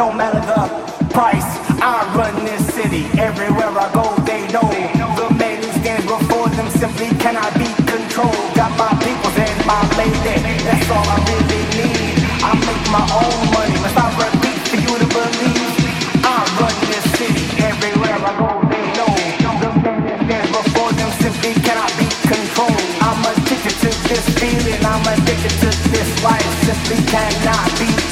no matter the price. I run this city, everywhere I go, they know. The man who stands before them simply cannot be controlled. Got my peoples and my lady, that's all I really need. I make my own money, must I repeat for you to believe? I run this city, everywhere I go, they know. The man who stands before them simply cannot be controlled. I'm addicted to this feeling, I'm addicted to this life, simply cannot be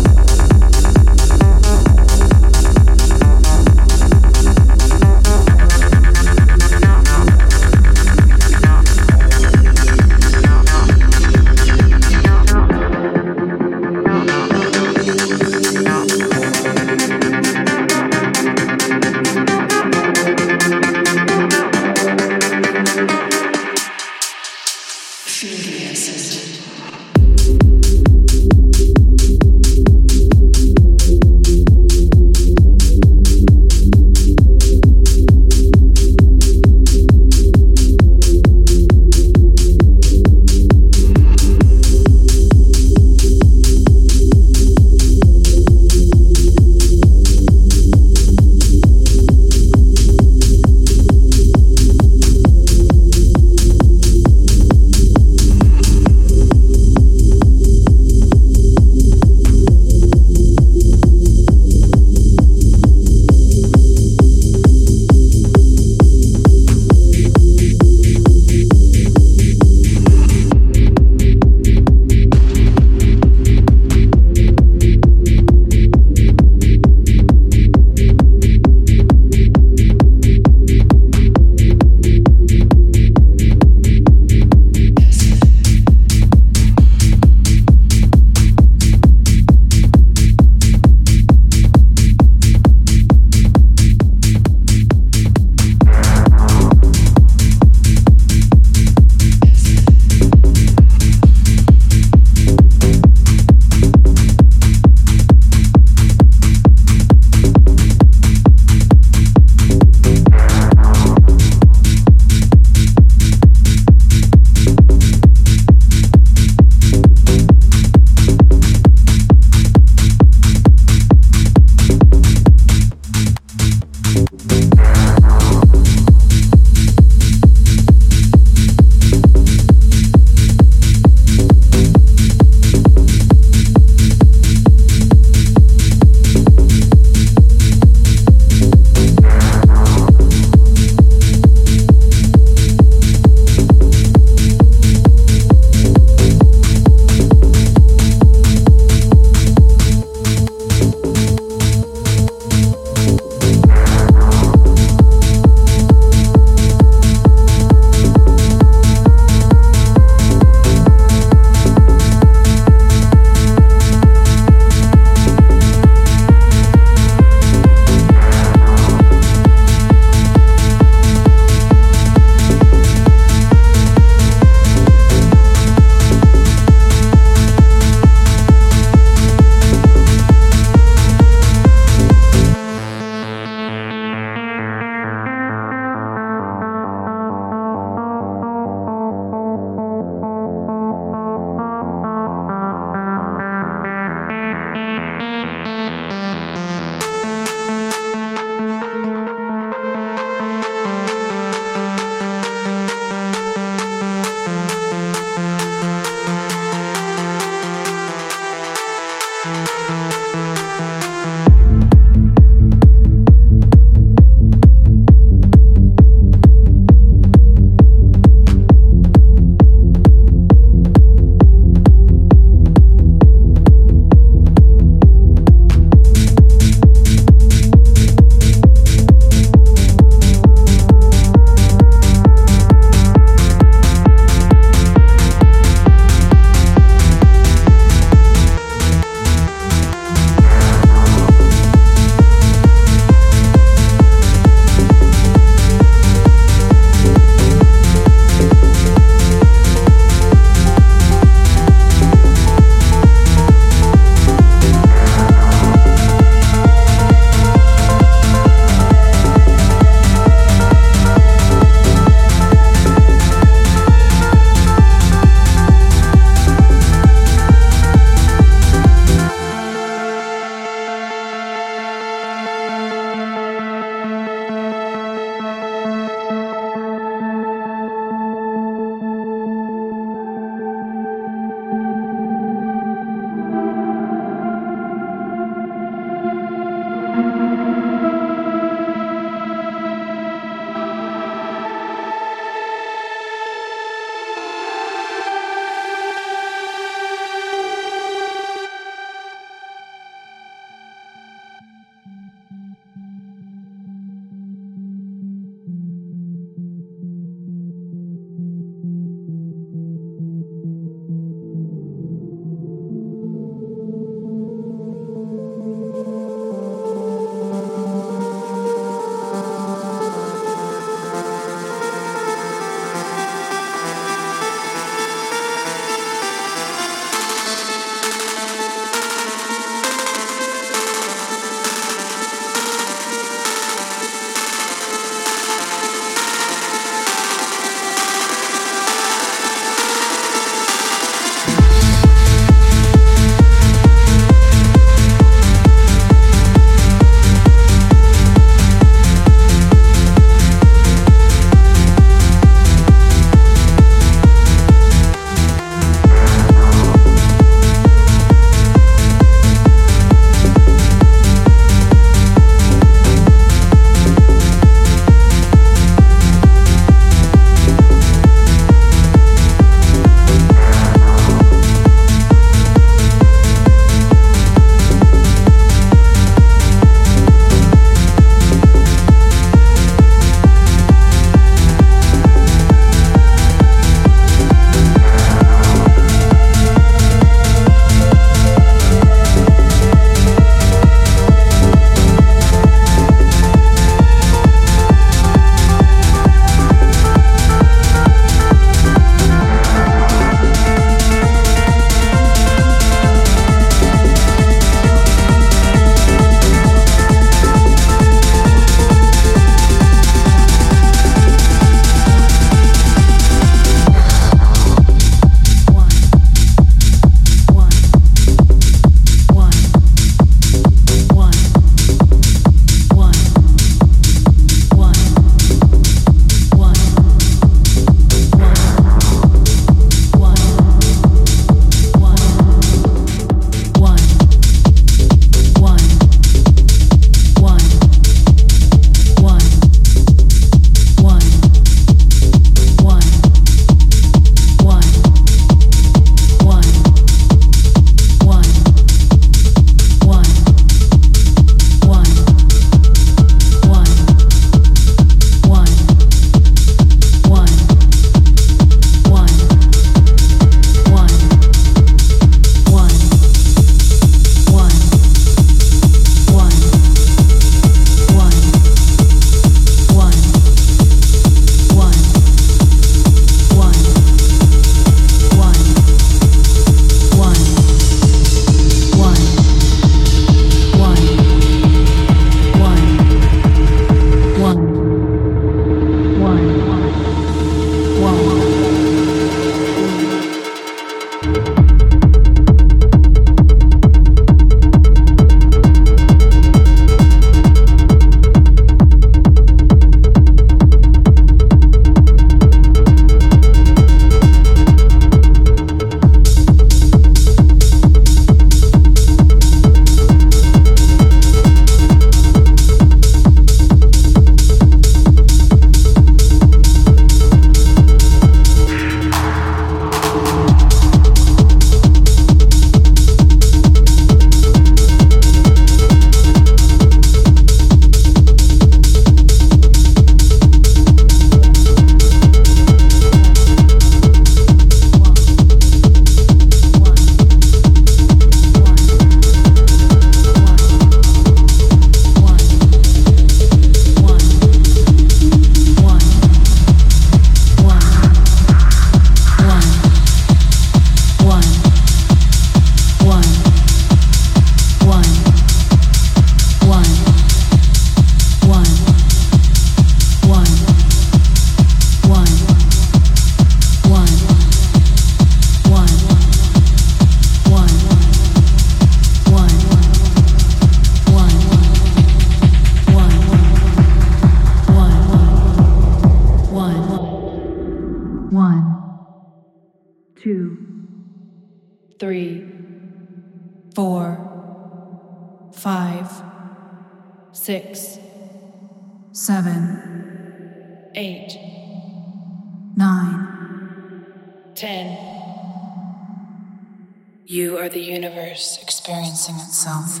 experiencing itself.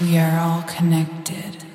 We are all connected.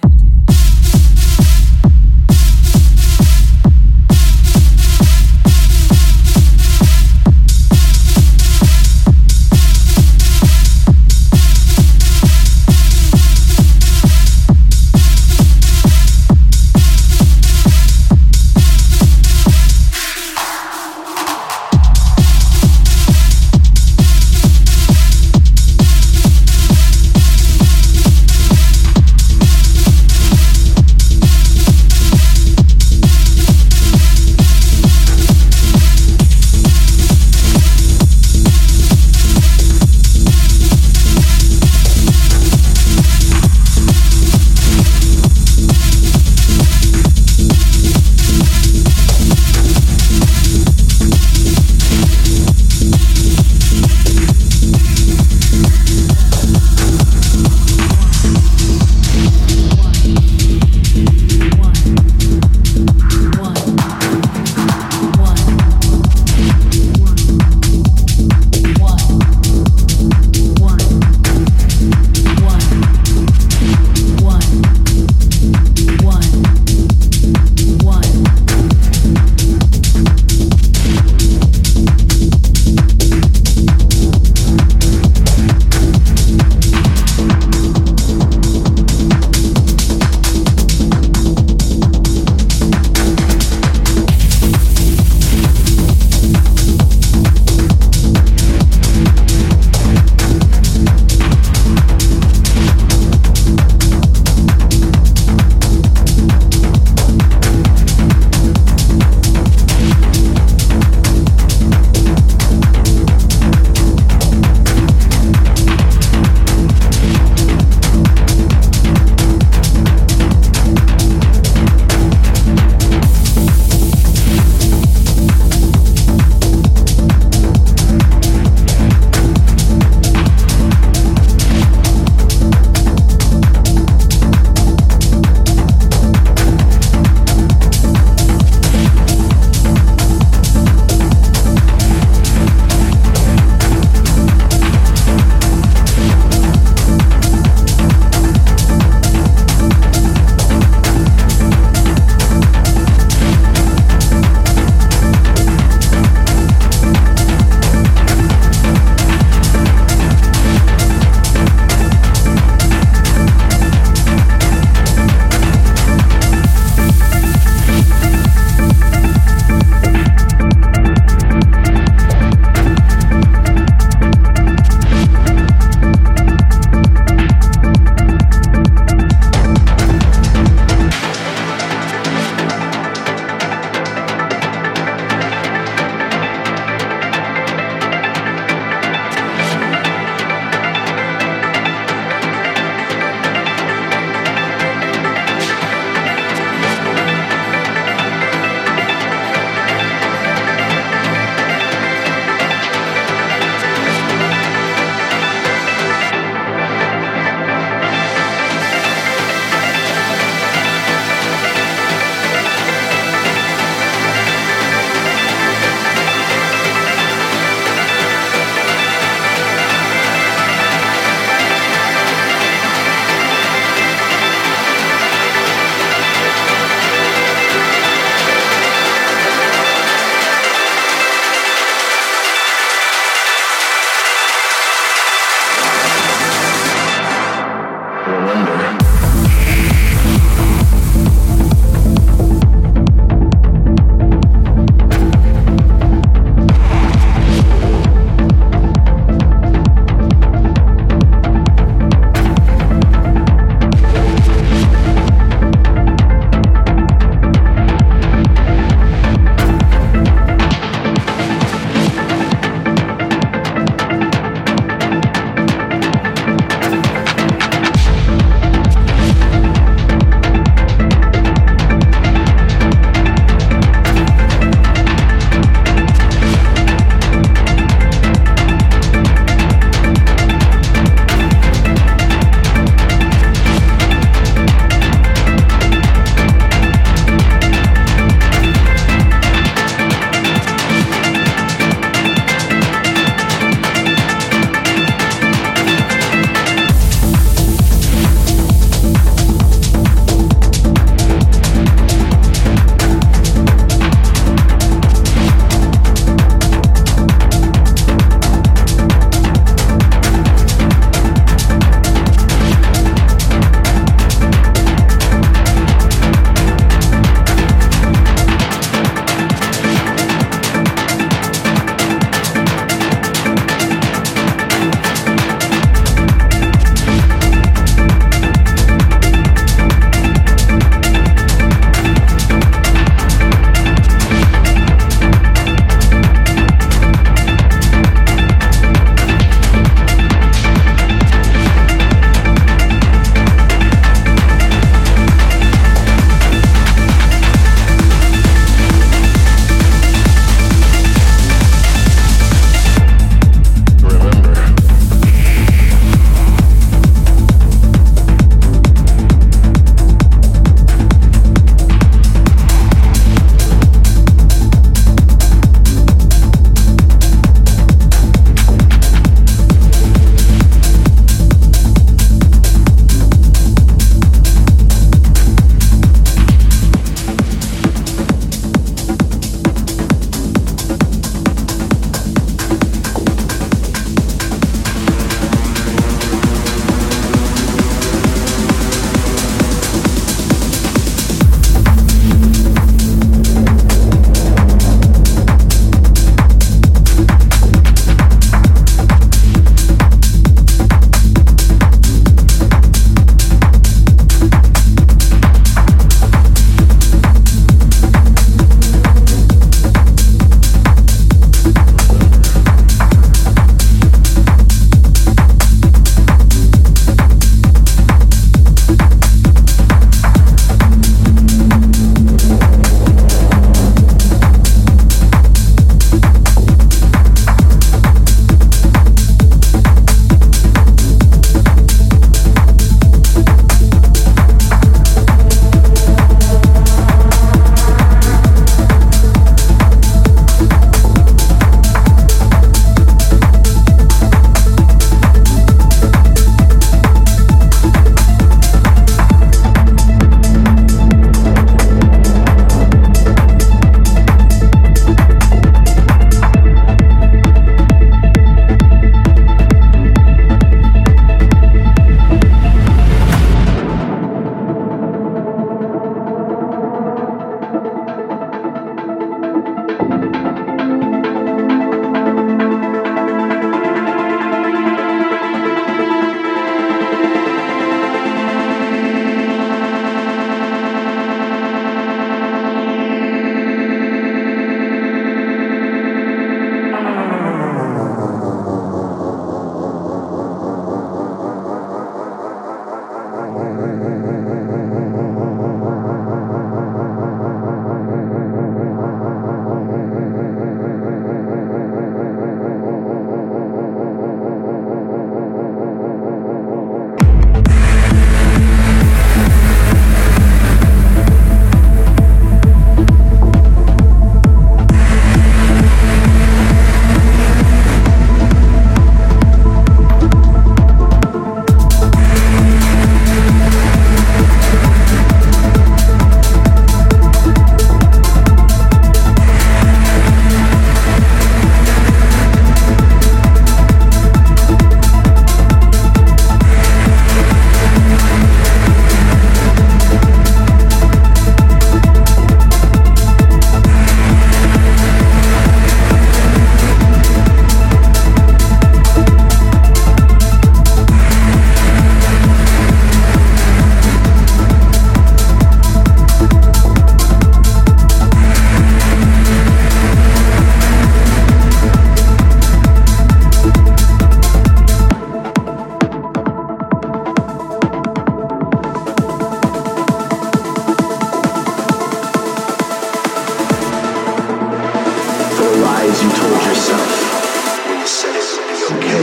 you